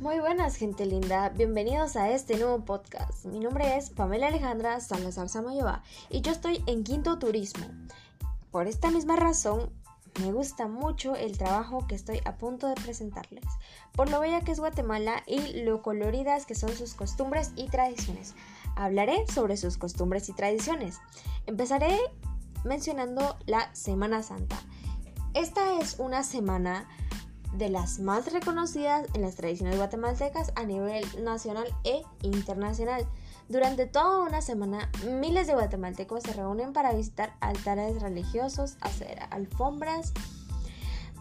Muy buenas, gente linda. Bienvenidos a este nuevo podcast. Mi nombre es Pamela Alejandra Salazar Samayoa y yo estoy en Quinto Turismo. Por esta misma razón, me gusta mucho el trabajo que estoy a punto de presentarles, por lo bella que es Guatemala y lo coloridas que son sus costumbres y tradiciones. Hablaré sobre sus costumbres y tradiciones. Empezaré mencionando la Semana Santa. Esta es una semana de las más reconocidas en las tradiciones guatemaltecas a nivel nacional e internacional. Durante toda una semana, miles de guatemaltecos se reúnen para visitar altares religiosos, hacer alfombras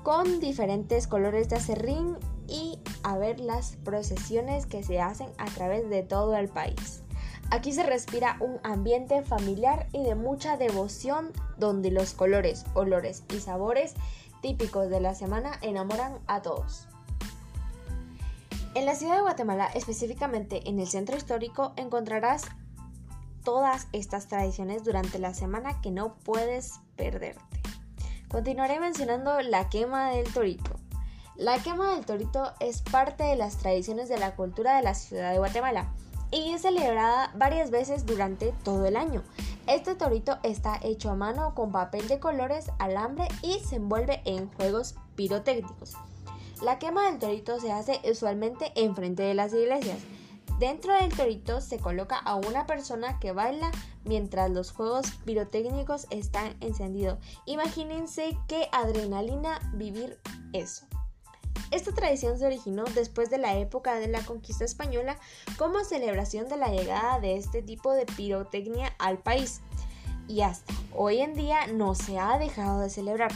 con diferentes colores de acerrín y a ver las procesiones que se hacen a través de todo el país. Aquí se respira un ambiente familiar y de mucha devoción donde los colores, olores y sabores típicos de la semana enamoran a todos. En la ciudad de Guatemala, específicamente en el centro histórico, encontrarás todas estas tradiciones durante la semana que no puedes perderte. Continuaré mencionando la quema del torito. La quema del torito es parte de las tradiciones de la cultura de la ciudad de Guatemala y es celebrada varias veces durante todo el año. Este torito está hecho a mano con papel de colores, alambre y se envuelve en juegos pirotécnicos. La quema del torito se hace usualmente enfrente de las iglesias. Dentro del torito se coloca a una persona que baila mientras los juegos pirotécnicos están encendidos. Imagínense qué adrenalina vivir eso. Esta tradición se originó después de la época de la conquista española como celebración de la llegada de este tipo de pirotecnia al país y hasta hoy en día no se ha dejado de celebrar.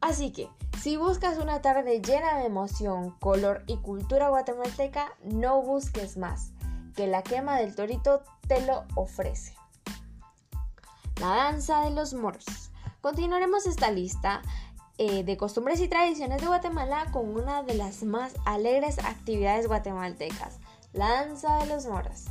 Así que, si buscas una tarde llena de emoción, color y cultura guatemalteca, no busques más, que la quema del torito te lo ofrece. La danza de los moros. Continuaremos esta lista eh, de costumbres y tradiciones de Guatemala con una de las más alegres actividades guatemaltecas, la danza de los moros.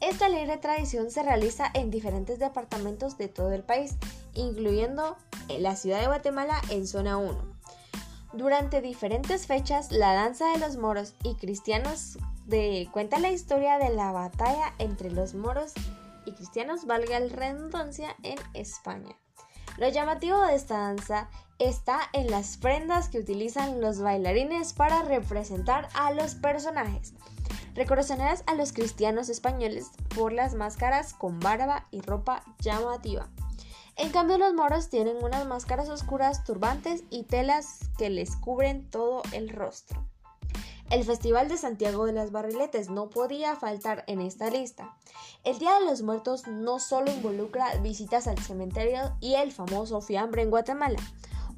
Esta alegre tradición se realiza en diferentes departamentos de todo el país, incluyendo la ciudad de Guatemala en zona 1. Durante diferentes fechas, la danza de los moros y cristianos cuenta la historia de la batalla entre los moros y cristianos, valga la redundancia, en España. Lo llamativo de esta danza está en las prendas que utilizan los bailarines para representar a los personajes. Reconocerás a los cristianos españoles por las máscaras con barba y ropa llamativa. En cambio los moros tienen unas máscaras oscuras, turbantes y telas que les cubren todo el rostro. El Festival de Santiago de las Barriletes no podía faltar en esta lista. El Día de los Muertos no solo involucra visitas al cementerio y el famoso fiambre en Guatemala.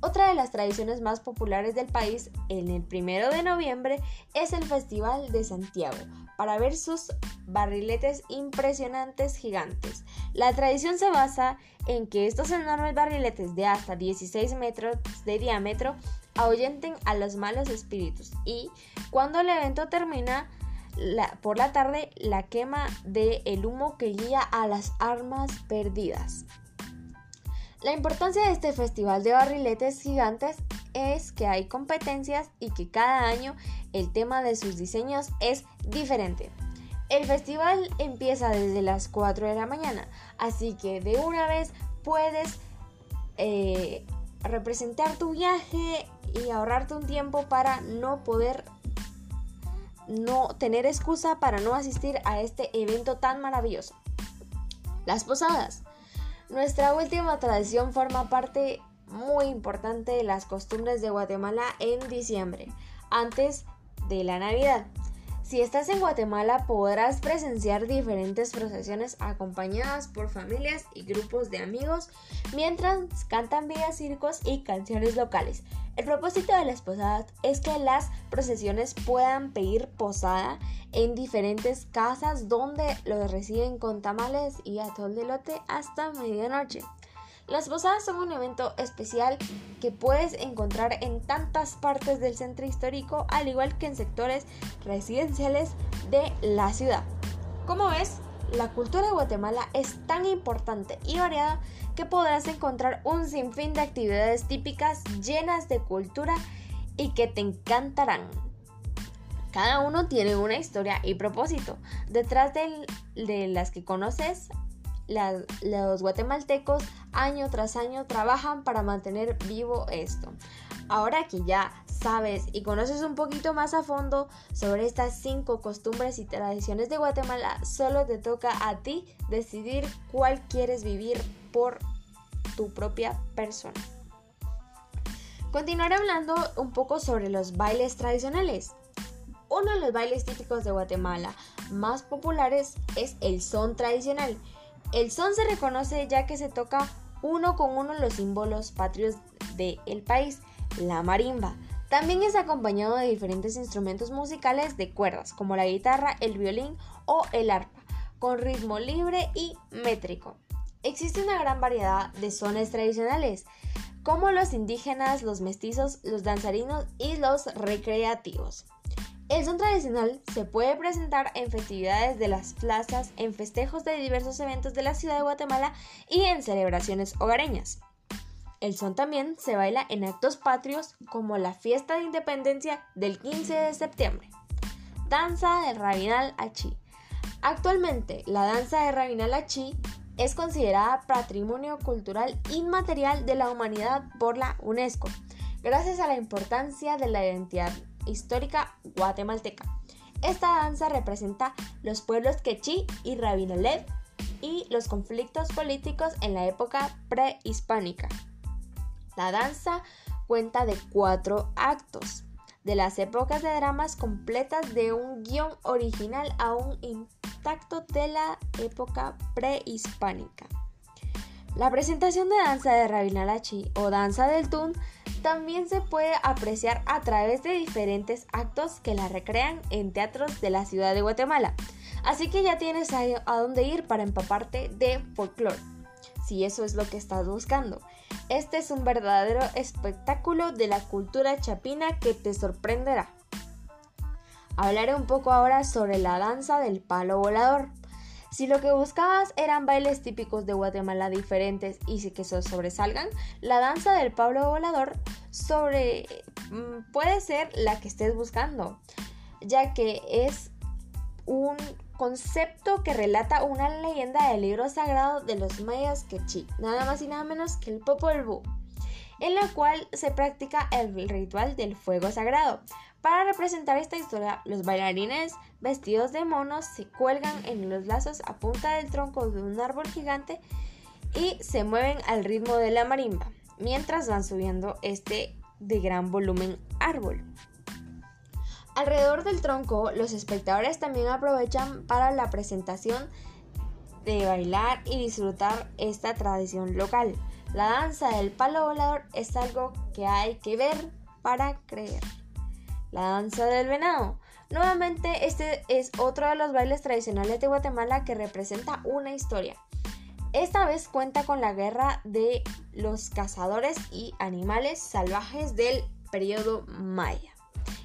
Otra de las tradiciones más populares del país en el primero de noviembre es el Festival de Santiago, para ver sus barriletes impresionantes gigantes. La tradición se basa en que estos enormes barriletes de hasta 16 metros de diámetro ahuyenten a los malos espíritus y cuando el evento termina por la tarde la quema de el humo que guía a las armas perdidas. La importancia de este festival de barriletes gigantes es que hay competencias y que cada año el tema de sus diseños es diferente. El festival empieza desde las 4 de la mañana, así que de una vez puedes eh, representar tu viaje y ahorrarte un tiempo para no poder no tener excusa para no asistir a este evento tan maravilloso. Las posadas. Nuestra última tradición forma parte muy importante de las costumbres de Guatemala en diciembre, antes de la Navidad. Si estás en Guatemala podrás presenciar diferentes procesiones acompañadas por familias y grupos de amigos mientras cantan circos y canciones locales. El propósito de las posadas es que las procesiones puedan pedir posada en diferentes casas donde los reciben con tamales y atol de lote hasta medianoche. Las posadas son un evento especial que puedes encontrar en tantas partes del centro histórico, al igual que en sectores residenciales de la ciudad. Como ves, la cultura de Guatemala es tan importante y variada que podrás encontrar un sinfín de actividades típicas llenas de cultura y que te encantarán. Cada uno tiene una historia y propósito. Detrás de las que conoces, los guatemaltecos año tras año trabajan para mantener vivo esto. Ahora que ya sabes y conoces un poquito más a fondo sobre estas cinco costumbres y tradiciones de Guatemala, solo te toca a ti decidir cuál quieres vivir por tu propia persona. Continuaré hablando un poco sobre los bailes tradicionales. Uno de los bailes típicos de Guatemala más populares es el son tradicional. El son se reconoce ya que se toca uno con uno los símbolos patrios del país, la marimba. También es acompañado de diferentes instrumentos musicales de cuerdas, como la guitarra, el violín o el arpa, con ritmo libre y métrico. Existe una gran variedad de sones tradicionales, como los indígenas, los mestizos, los danzarinos y los recreativos. El son tradicional se puede presentar en festividades de las plazas, en festejos de diversos eventos de la ciudad de Guatemala y en celebraciones hogareñas. El son también se baila en actos patrios como la fiesta de independencia del 15 de septiembre. Danza del Rabinal Achí. Actualmente, la danza de Rabinal Achí es considerada Patrimonio Cultural Inmaterial de la Humanidad por la UNESCO, gracias a la importancia de la identidad histórica guatemalteca. Esta danza representa los pueblos quechí y rabinaled y los conflictos políticos en la época prehispánica. La danza cuenta de cuatro actos, de las épocas de dramas completas de un guion original aún intacto de la época prehispánica. La presentación de danza de Rabinalachi o danza del Tun también se puede apreciar a través de diferentes actos que la recrean en teatros de la ciudad de Guatemala. Así que ya tienes a, dónde ir para empaparte de folclore, si eso es lo que estás buscando. Este es un verdadero espectáculo de la cultura chapina que te sorprenderá. Hablaré un poco ahora sobre la danza del palo volador. Si lo que buscabas eran bailes típicos de Guatemala diferentes y que sobresalgan, la danza del Pablo Volador sobre mm, puede ser la que estés buscando, ya que es un concepto que relata una leyenda del libro sagrado de los mayas quechí, nada más y nada menos que el Popol Vuh, en la cual se practica el ritual del fuego sagrado. Para representar esta historia, los bailarines vestidos de monos se cuelgan en los lazos a punta del tronco de un árbol gigante y se mueven al ritmo de la marimba, mientras van subiendo este de gran volumen árbol. Alrededor del tronco, los espectadores también aprovechan para la presentación de bailar y disfrutar esta tradición local. La danza del palo volador es algo que hay que ver para creer la danza del venado. Nuevamente, este es otro de los bailes tradicionales de Guatemala que representa una historia. Esta vez cuenta con la guerra de los cazadores y animales salvajes del periodo maya.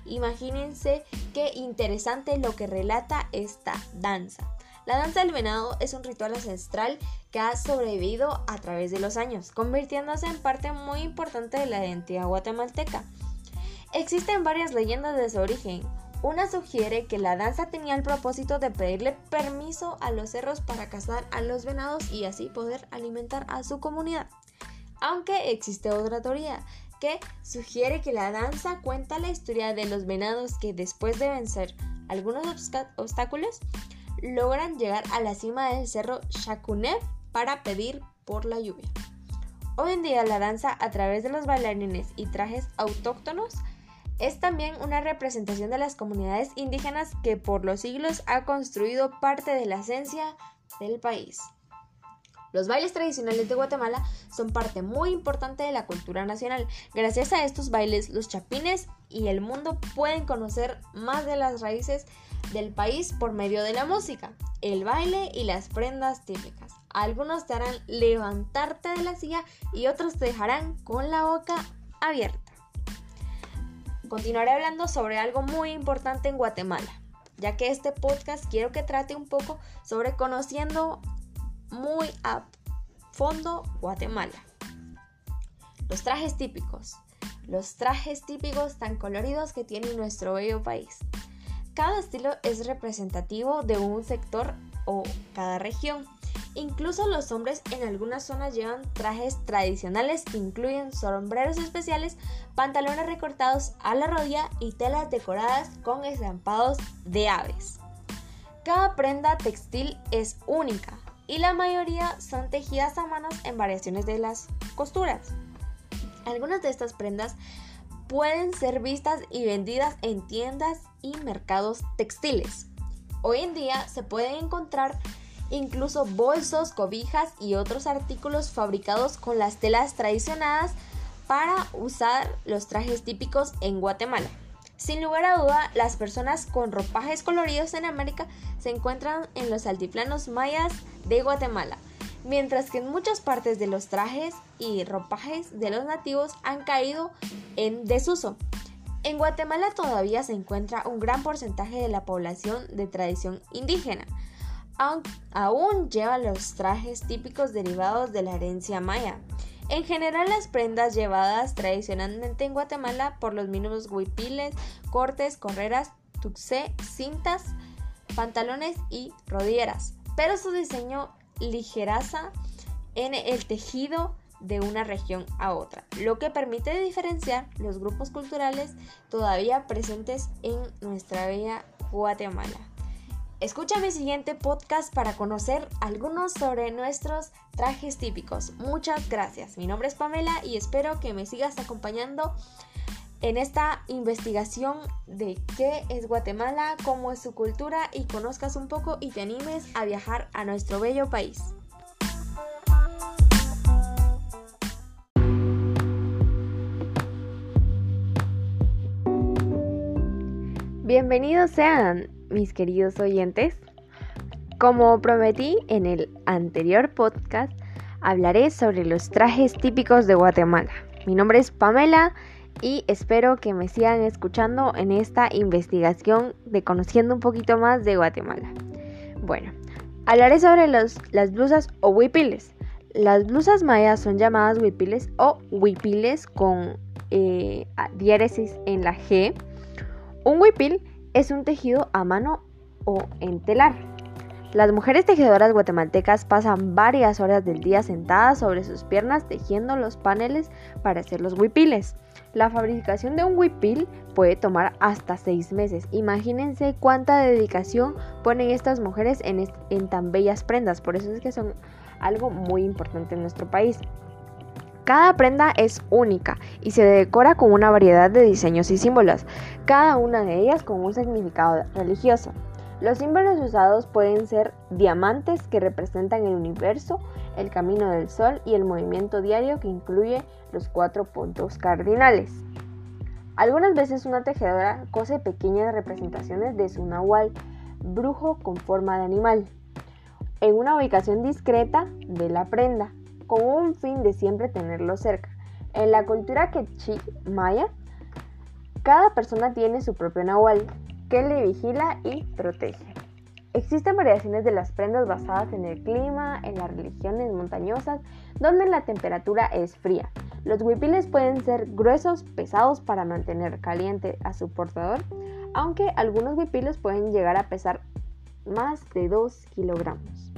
Imagínense qué interesante lo que relata esta danza. La danza del venado es un ritual ancestral que ha sobrevivido a través de los años, convirtiéndose en parte muy importante de la identidad guatemalteca. Existen varias leyendas de su origen. Una sugiere que la danza tenía el propósito de pedirle permiso a los cerros para cazar a los venados y así poder alimentar a su comunidad. Aunque existe otra teoría que sugiere que la danza cuenta la historia de los venados que después de vencer algunos obstáculos logran llegar a la cima del cerro Shakunev para pedir por la lluvia. Hoy en día la danza a través de los bailarines y trajes autóctonos es también una representación de las comunidades indígenas que por los siglos ha construido parte de la esencia del país. Los bailes tradicionales de Guatemala son parte muy importante de la cultura nacional. Gracias a estos bailes, los chapines y el mundo pueden conocer más de las raíces del país por medio de la música, el baile y las prendas típicas. Algunos te harán levantarte de la silla y otros te dejarán con la boca abierta. Continuaré hablando sobre algo muy importante en Guatemala, ya que este podcast quiero que trate un poco sobre conociendo muy a fondo Guatemala. Los trajes típicos. Los trajes típicos tan coloridos que tiene nuestro bello país. cada estilo es representativo de un sector o cada región. Incluso los hombres en algunas zonas llevan trajes tradicionales que incluyen sombreros especiales, pantalones recortados a la rodilla y telas decoradas con estampados de aves. Cada prenda textil es única y la mayoría son tejidas a manos en variaciones de las costuras. Algunas de estas prendas pueden ser vistas y vendidas en tiendas y mercados textiles. Hoy en día se pueden encontrar incluso bolsos, cobijas y otros artículos fabricados con las telas tradicionadas para usar los trajes típicos en Guatemala. Sin lugar a duda, las personas con ropajes coloridos en América se encuentran en los altiplanos mayas de Guatemala, mientras que en muchas partes de los trajes y ropajes de los nativos han caído en desuso. En Guatemala todavía se encuentra un gran porcentaje de la población de tradición indígena. Aún lleva los trajes típicos derivados de la herencia maya. En general, las prendas llevadas tradicionalmente en Guatemala por los mínimos huipiles, cortes, correras, tuxé, cintas, pantalones y rodilleras, pero su diseño ligeraza en el tejido de una región a otra, lo que permite diferenciar los grupos culturales todavía presentes en nuestra bella Guatemala. Escucha mi siguiente podcast para conocer algunos sobre nuestros trajes típicos. Muchas gracias. Mi nombre es Pamela y espero que me sigas acompañando en esta investigación de qué es Guatemala, cómo es su cultura y conozcas un poco y te animes a viajar a nuestro bello país. Bienvenidos sean mis queridos oyentes. Como prometí en el anterior podcast, hablaré sobre los trajes típicos de Guatemala. Mi nombre es Pamela y espero que me sigan escuchando en esta investigación de conociendo un poquito más de Guatemala. Bueno, hablaré sobre los, las blusas o huipiles. Las blusas mayas son llamadas huipiles o huipiles con eh, diéresis en la G un huipil es un tejido a mano o en telar. Las mujeres tejedoras guatemaltecas pasan varias horas del día sentadas sobre sus piernas tejiendo los paneles para hacer los huipiles. La fabricación de un huipil puede tomar hasta seis meses. Imagínense cuánta dedicación ponen estas mujeres en, en tan bellas prendas. Por eso es que son algo muy importante en nuestro país. Cada prenda es única y se decora con una variedad de diseños y símbolos, cada una de ellas con un significado religioso. Los símbolos usados pueden ser diamantes que representan el universo, el camino del sol y el movimiento diario que incluye los cuatro puntos cardinales. Algunas veces una tejedora cose pequeñas representaciones de su nahual, brujo con forma de animal, en una ubicación discreta de la prenda con un fin de siempre tenerlo cerca. En la cultura quechí maya, cada persona tiene su propio nahual que le vigila y protege. Existen variaciones de las prendas basadas en el clima, en las religiones montañosas, donde la temperatura es fría. Los huipiles pueden ser gruesos, pesados para mantener caliente a su portador, aunque algunos huipiles pueden llegar a pesar más de 2 kilogramos.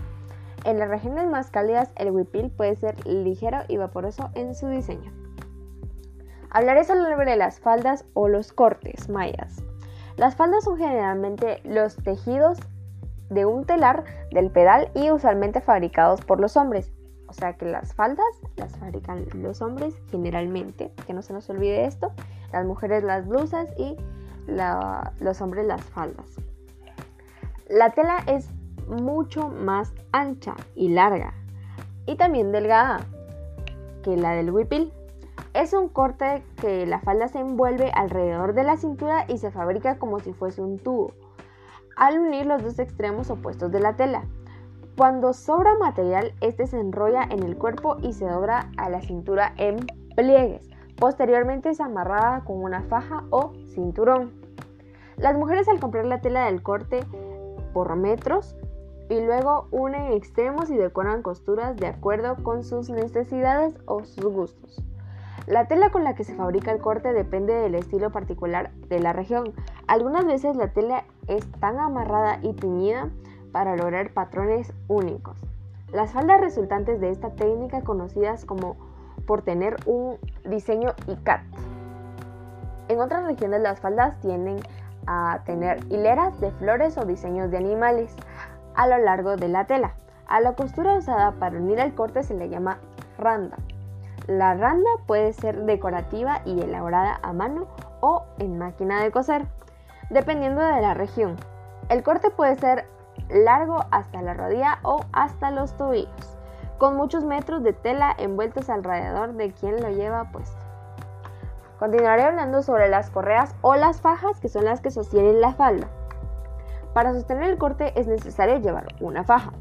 En las regiones más cálidas, el huipil puede ser ligero y vaporoso en su diseño. Hablaré sobre las faldas o los cortes mayas. Las faldas son generalmente los tejidos de un telar del pedal y usualmente fabricados por los hombres. O sea que las faldas las fabrican los hombres generalmente, que no se nos olvide esto. Las mujeres las blusas y los hombres las faldas. La tela es mucho más ancha y larga y también delgada que la del huipil. Es un corte que la falda se envuelve alrededor de la cintura y se fabrica como si fuese un tubo, al unir los dos extremos opuestos de la tela. Cuando sobra material, este se enrolla en el cuerpo y se dobra a la cintura en pliegues. Posteriormente es amarrada con una faja o cinturón. Las mujeres al comprar la tela del corte por metros y luego unen extremos y decoran costuras de acuerdo con sus necesidades o sus gustos. La tela con la que se fabrica el corte depende del estilo particular de la región. Algunas veces la tela es tan amarrada y teñida para lograr patrones únicos. Las faldas resultantes de esta técnica conocidas como por tener un diseño ICAT. En otras regiones las faldas tienden a tener hileras de flores o diseños de animales a lo largo de la tela. A la costura usada para unir el corte se le llama randa. La randa puede ser decorativa y elaborada a mano o en máquina de coser, dependiendo de la región. El corte puede ser largo hasta la rodilla o hasta los tobillos, con muchos metros de tela envueltos alrededor de quien lo lleva puesto. Continuaré hablando sobre las correas o las fajas, que son las que sostienen la falda. Para sostener el corte es necesario llevar una faja.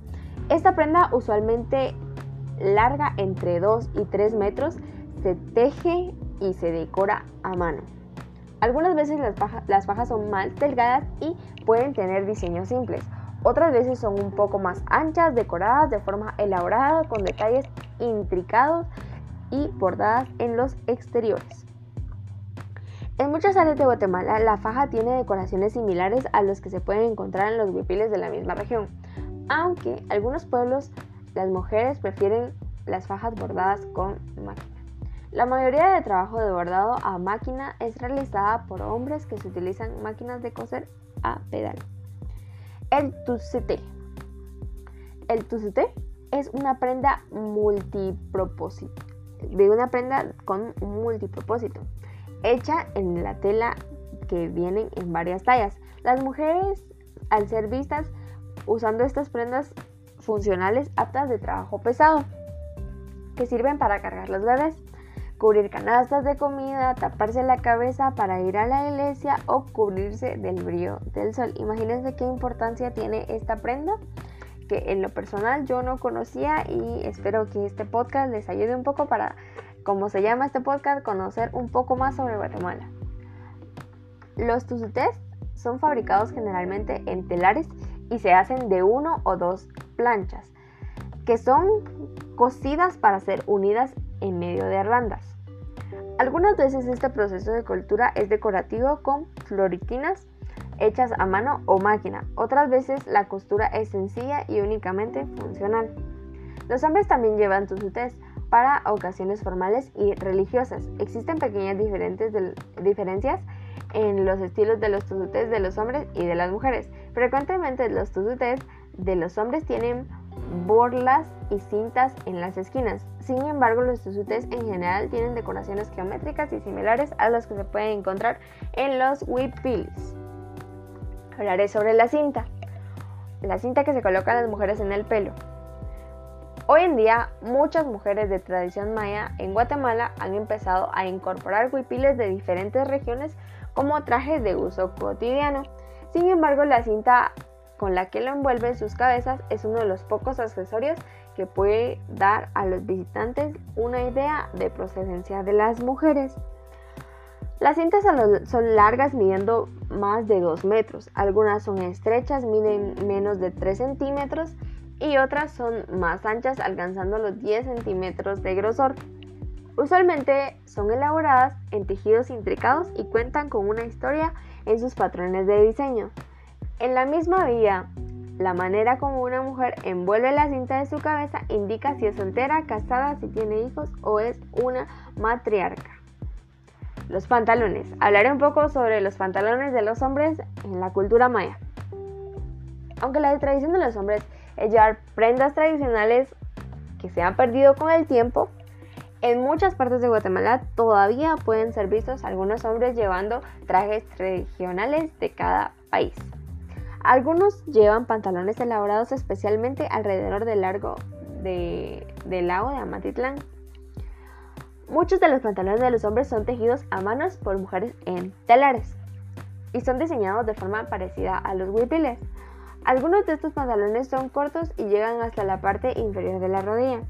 Esta prenda usualmente larga entre 2 y 3 metros se teje y se decora a mano. Algunas veces las, fajas son más delgadas y pueden tener diseños simples. Otras veces son un poco más anchas, decoradas de forma elaborada con detalles intricados y bordadas en los exteriores. En muchas áreas de Guatemala, la faja tiene decoraciones similares a los que se pueden encontrar en los huipiles de la misma región, aunque algunos pueblos las mujeres prefieren las fajas bordadas con máquina. La mayoría de trabajo de bordado a máquina es realizada por hombres que se utilizan máquinas de coser a pedal. El tucete. El tucete es una prenda multipropósito, una prenda con multipropósito hecha en la tela que vienen en varias tallas. Las mujeres, al ser vistas usando estas prendas funcionales aptas de trabajo pesado, que sirven para cargar los bebés, cubrir canastas de comida, taparse la cabeza para ir a la iglesia o cubrirse del brillo del sol. Imagínense qué importancia tiene esta prenda que en lo personal yo no conocía y espero que este podcast les ayude un poco para como se llama este podcast, conocer un poco más sobre Guatemala. Los tuzutés son fabricados generalmente en telares y se hacen de uno o dos planchas, que son cosidas para ser unidas en medio de randas. Algunas veces este proceso de cultura es decorativo con floritinas hechas a mano o máquina. Otras veces la costura es sencilla y únicamente funcional. Los hombres también llevan tuzutés, para ocasiones formales y religiosas. Existen pequeñas diferencias en los estilos de los tuzutés de los hombres y de las mujeres. Frecuentemente los tuzutés de los hombres tienen borlas y cintas en las esquinas. Sin embargo, los tuzutés en general tienen decoraciones geométricas y similares a las que se pueden encontrar en los huipiles. Hablaré sobre la cinta. La cinta que se colocan las mujeres en el pelo. Hoy en día, muchas mujeres de tradición maya en Guatemala han empezado a incorporar huipiles de diferentes regiones como trajes de uso cotidiano. Sin embargo, la cinta con la que lo envuelven sus cabezas es uno de los pocos accesorios que puede dar a los visitantes una idea de procedencia de las mujeres. Las cintas son largas midiendo más de 2 metros, algunas son estrechas, miden menos de 3 centímetros y otras son más anchas alcanzando los 10 centímetros de grosor. Usualmente son elaboradas en tejidos intricados y cuentan con una historia en sus patrones de diseño. En la misma vía, la manera como una mujer envuelve la cinta de su cabeza indica si es soltera, casada, si tiene hijos o es una matriarca. Los pantalones. Hablaré un poco sobre los pantalones de los hombres en la cultura maya. Aunque la tradición de los hombres es llevar prendas tradicionales que se han perdido con el tiempo. En muchas partes de Guatemala todavía pueden ser vistos algunos hombres llevando trajes regionales de cada país. Algunos llevan pantalones elaborados especialmente alrededor del largo del lago de Amatitlán. Muchos de los pantalones de los hombres son tejidos a manos por mujeres en telares y son diseñados de forma parecida a los huipiles. Algunos de estos pantalones son cortos y llegan hasta la parte inferior de la rodilla.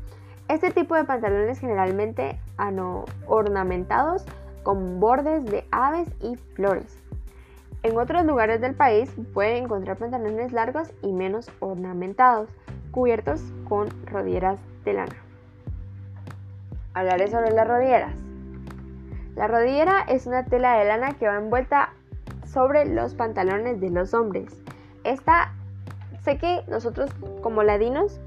Este tipo de pantalones generalmente ornamentados con bordes de aves y flores. En otros lugares del país pueden encontrar pantalones largos y menos ornamentados, cubiertos con rodilleras de lana. Hablaré sobre las rodilleras. La rodillera es una tela de lana que va envuelta sobre los pantalones de los hombres. Esta, sé que nosotros como ladinos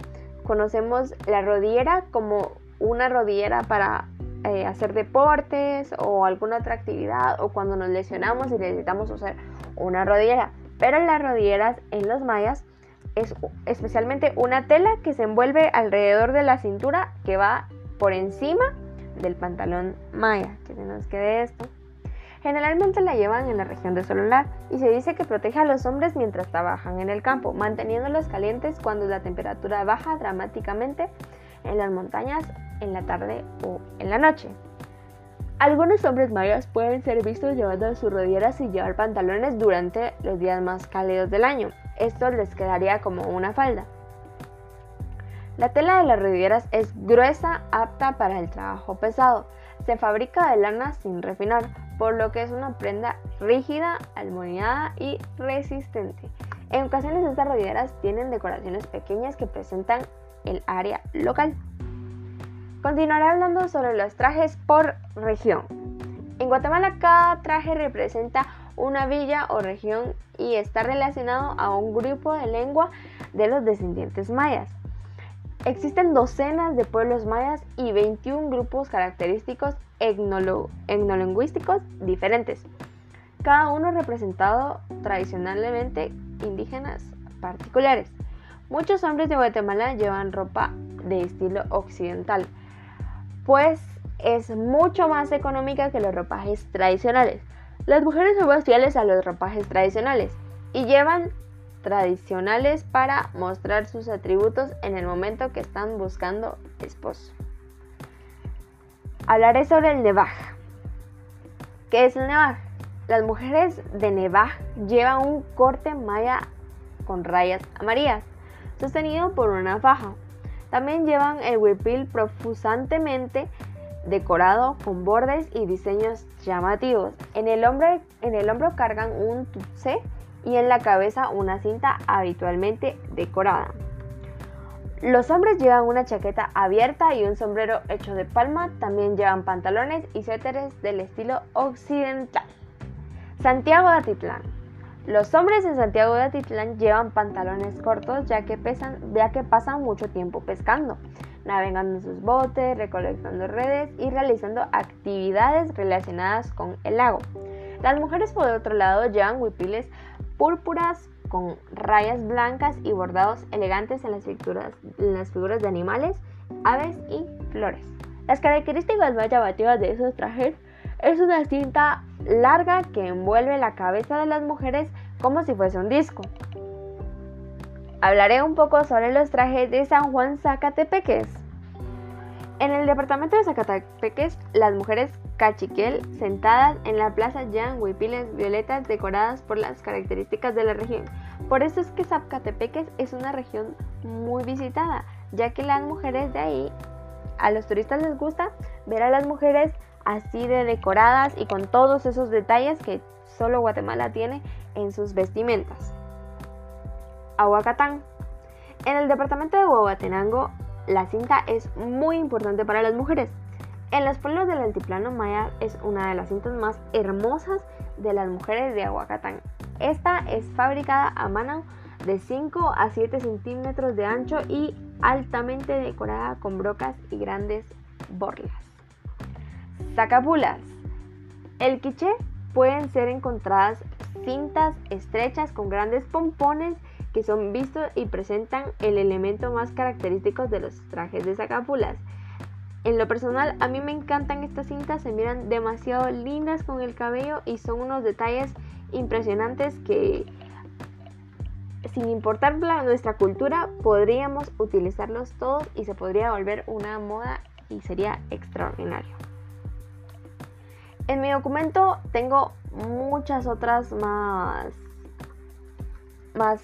conocemos la rodillera como una rodillera para eh, hacer deportes o alguna otra actividad o cuando nos lesionamos y necesitamos usar una rodillera. Pero las rodilleras en los mayas es especialmente una tela que se envuelve alrededor de la cintura que va por encima del pantalón maya. Que se nos quede esto. Generalmente la llevan en la región de solar y se dice que protege a los hombres mientras trabajan en el campo, manteniéndolos calientes cuando la temperatura baja dramáticamente en las montañas en la tarde o en la noche. Algunos hombres mayas pueden ser vistos llevando sus rodilleras y llevar pantalones durante los días más cálidos del año. Esto les quedaría como una falda. La tela de las rodilleras es gruesa, apta para el trabajo pesado. Se fabrica de lana sin refinar, por lo que es una prenda rígida, almohadillada y resistente. En ocasiones estas rodilleras tienen decoraciones pequeñas que presentan el área local. Continuaré hablando sobre los trajes por región. En Guatemala cada traje representa una villa o región y está relacionado a un grupo de lengua de los descendientes mayas. Existen docenas de pueblos mayas y 21 grupos característicos etnolingüísticos diferentes, cada uno representado tradicionalmente indígenas particulares. Muchos hombres de Guatemala llevan ropa de estilo occidental, pues es mucho más económica que los ropajes tradicionales. Las mujeres son fieles a los ropajes tradicionales y llevan tradicionales para mostrar sus atributos en el momento que están buscando esposo. Hablaré sobre el Nevaj. ¿Qué es el Nevaj? Las mujeres de Nevaj llevan un corte maya con rayas amarillas, sostenido por una faja. También llevan el huipil profusantemente decorado con bordes y diseños llamativos. En el, en el hombro cargan un tutse y en la cabeza una cinta habitualmente decorada. Los hombres llevan una chaqueta abierta y un sombrero hecho de palma, también llevan pantalones y suéteres del estilo occidental. Santiago de Atitlán. Los hombres en Santiago de Atitlán llevan pantalones cortos ya que, pesan, ya que pasan mucho tiempo pescando, navegando en sus botes, recolectando redes y realizando actividades relacionadas con el lago. Las mujeres por otro lado llevan huipiles púrpuras con rayas blancas y bordados elegantes en las figuras, en las figuras de animales, aves y flores. Las características más llamativas de esos trajes es una cinta larga que envuelve la cabeza de las mujeres como si fuese un disco. Hablaré un poco sobre los trajes de San Juan Zacatepeques. En el departamento de Zacatepeques, las mujeres cachiquel sentadas en la plaza llevan huipiles violetas decoradas por las características de la región. Por eso es que Zacatepeques es una región muy visitada, ya que las mujeres de ahí, a los turistas les gusta ver a las mujeres así de decoradas y con todos esos detalles que solo Guatemala tiene en sus vestimentas. Aguacatán. En el departamento de Huehuetenango la cinta es muy importante para las mujeres. En los pueblos del altiplano maya es una de las cintas más hermosas de las mujeres de Aguacatán. Esta es fabricada a mano de 5 a 7 centímetros de ancho y altamente decorada con brocas y grandes borlas. Sacapulas. El quiché pueden ser encontradas cintas estrechas con grandes pompones que son vistos y presentan el elemento más característico de los trajes de sacapulas. En lo personal, a mí me encantan estas cintas, se miran demasiado lindas con el cabello y son unos detalles impresionantes que, sin importar nuestra cultura, podríamos utilizarlos todos y se podría volver una moda y sería extraordinario. En mi documento tengo muchas otras más, más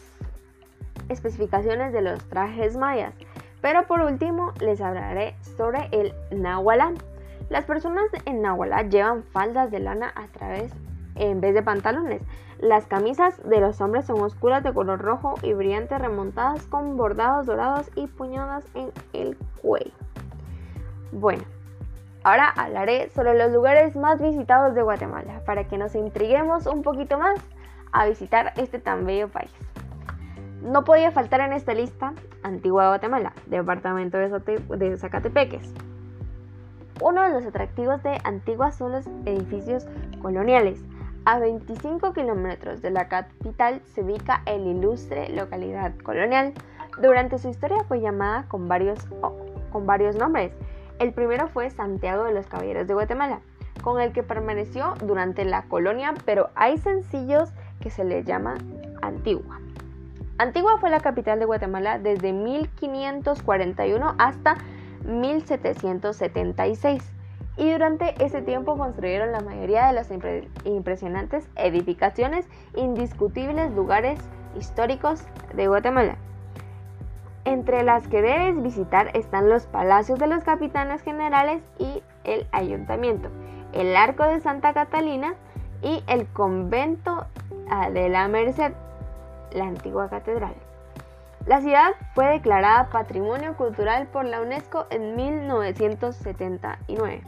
especificaciones de los trajes mayas. Pero por último les hablaré sobre el nahualá. Las personas en nahualá llevan faldas de lana a través en vez de pantalones. Las camisas de los hombres son oscuras de color rojo y brillantes remontadas con bordados dorados y puñadas en el cuello. Bueno, Ahora hablaré sobre los lugares más visitados de Guatemala para que nos intriguemos un poquito más a visitar este tan bello país. No podía faltar en esta lista Antigua Guatemala, departamento de Zacatepeques. Uno de los atractivos de Antigua son los edificios coloniales. A 25 kilómetros de la capital se ubica el ilustre localidad colonial. Durante su historia fue llamada con varios, con varios nombres el primero fue Santiago de los Caballeros de Guatemala, con el que permaneció durante la colonia, pero hay sencillos que se le llama Antigua. Antigua fue la capital de Guatemala desde 1541 hasta 1776 y durante ese tiempo construyeron la mayoría de las impresionantes edificaciones, indiscutibles lugares históricos de Guatemala. Entre las que debes visitar están los palacios de los capitanes generales y el ayuntamiento, el arco de Santa Catalina y el convento ah, de la Merced, la antigua catedral. La ciudad fue declarada Patrimonio Cultural por la UNESCO en 1979.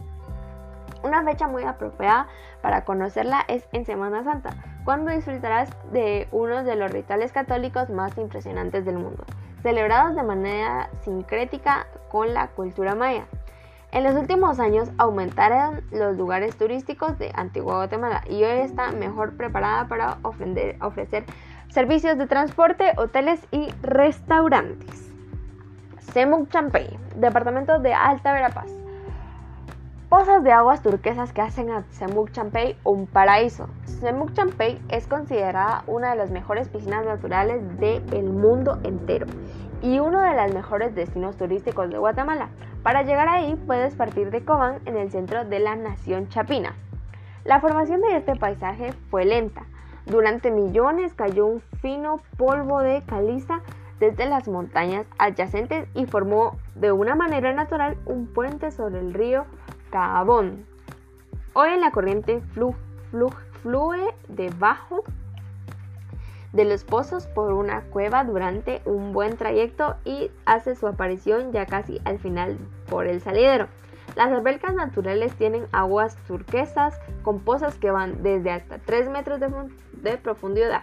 Una fecha muy apropiada para conocerla es en Semana Santa, cuando disfrutarás de uno de los rituales católicos más impresionantes del mundo celebrados de manera sincrética con la cultura maya. En los últimos años aumentaron los lugares turísticos de Antigua Guatemala y hoy está mejor preparada para ofrecer servicios de transporte, hoteles y restaurantes. Semuc Champey, departamento de Alta Verapaz. Pozas de aguas turquesas que hacen a Semuc Champey un paraíso. Semuc Champey es considerada una de las mejores piscinas naturales del mundo entero y uno de los mejores destinos turísticos de Guatemala. Para llegar ahí puedes partir de Cobán en el centro de la nación chapina. La formación de este paisaje fue lenta. Durante millones cayó un fino polvo de caliza desde las montañas adyacentes y formó de una manera natural un puente sobre el río Cabón. Hoy la corriente fluye debajo de los pozos por una cueva durante un buen trayecto y hace su aparición ya casi al final por el salidero. Las albercas naturales tienen aguas turquesas con pozas que van desde hasta 3 metros de, profundidad.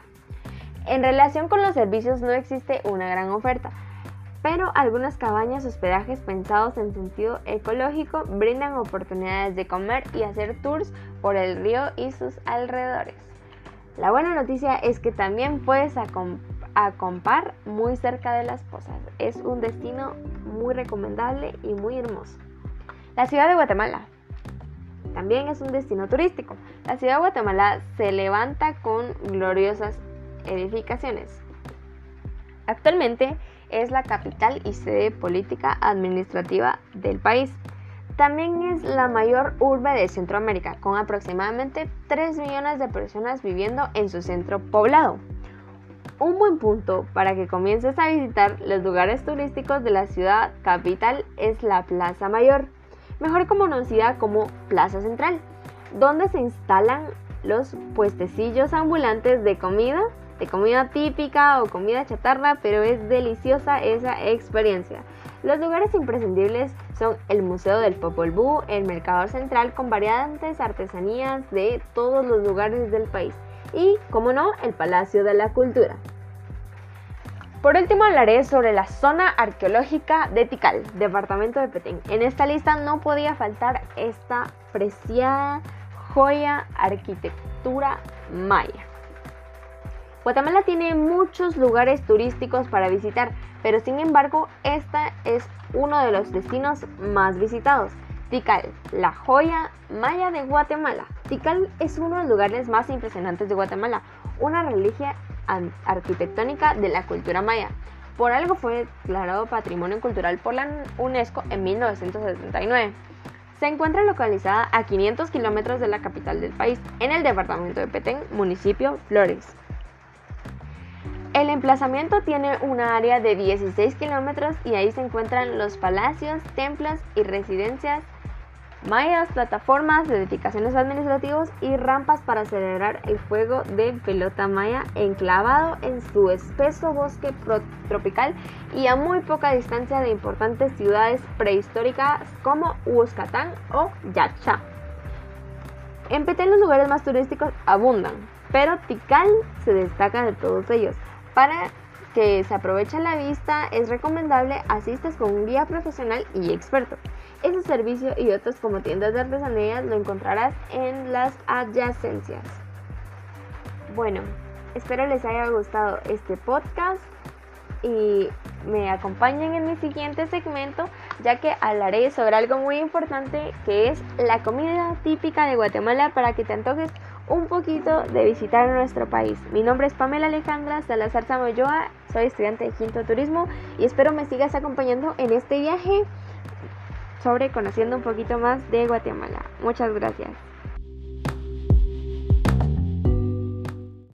En relación con los servicios no existe una gran oferta, pero algunas cabañas hospedajes pensados en sentido ecológico brindan oportunidades de comer y hacer tours por el río y sus alrededores. La buena noticia es que también puedes acampar muy cerca de las pozas. Es un destino muy recomendable y muy hermoso. La ciudad de Guatemala también es un destino turístico. La ciudad de Guatemala se levanta con gloriosas edificaciones. Actualmente es la capital y sede política administrativa del país. También es la mayor urbe de Centroamérica, con aproximadamente 3 millones de personas viviendo en su centro poblado. Un buen punto para que comiences a visitar los lugares turísticos de la ciudad capital es la Plaza Mayor, mejor conocida como Plaza Central, donde se instalan los puestecillos ambulantes de comida, de comida típica o comida chatarra, pero es deliciosa esa experiencia. Los lugares imprescindibles son el Museo del Popol Vuh, el Mercador Central con variantes artesanías de todos los lugares del país y, como no, el Palacio de la Cultura. Por último hablaré sobre la zona arqueológica de Tikal, departamento de Petén. En esta lista no podía faltar esta preciada joya arquitectura maya. Guatemala tiene muchos lugares turísticos para visitar, pero sin embargo esta es uno de los destinos más visitados. Tikal, la joya maya de Guatemala. Tikal es uno de los lugares más impresionantes de Guatemala, una reliquia arquitectónica de la cultura maya. Por algo fue declarado Patrimonio Cultural por la UNESCO en 1979. Se encuentra localizada a 500 kilómetros de la capital del país, en el departamento de Petén, municipio Flores. El emplazamiento tiene una área de 16 kilómetros y ahí se encuentran los palacios, templos y residencias mallas, plataformas, edificaciones administrativos y rampas para celebrar el juego de pelota maya enclavado en su espeso bosque tropical y a muy poca distancia de importantes ciudades prehistóricas como Huascatán o Yacha. En Petén los lugares más turísticos abundan, pero Tikal se destaca de todos ellos. Para que se aproveche la vista, es recomendable asistas con un guía profesional y experto. Ese servicio y otros como tiendas de artesanías lo encontrarás en las adyacencias. Bueno, espero les haya gustado este podcast y me acompañen en mi siguiente segmento ya que hablaré sobre algo muy importante que es la comida típica de Guatemala para que te antojes un poquito de visitar nuestro país. Mi nombre es Pamela Alejandra Salazar Samoyoa, soy estudiante de Quinto Turismo y espero me sigas acompañando en este viaje sobre conociendo un poquito más de Guatemala. Muchas gracias.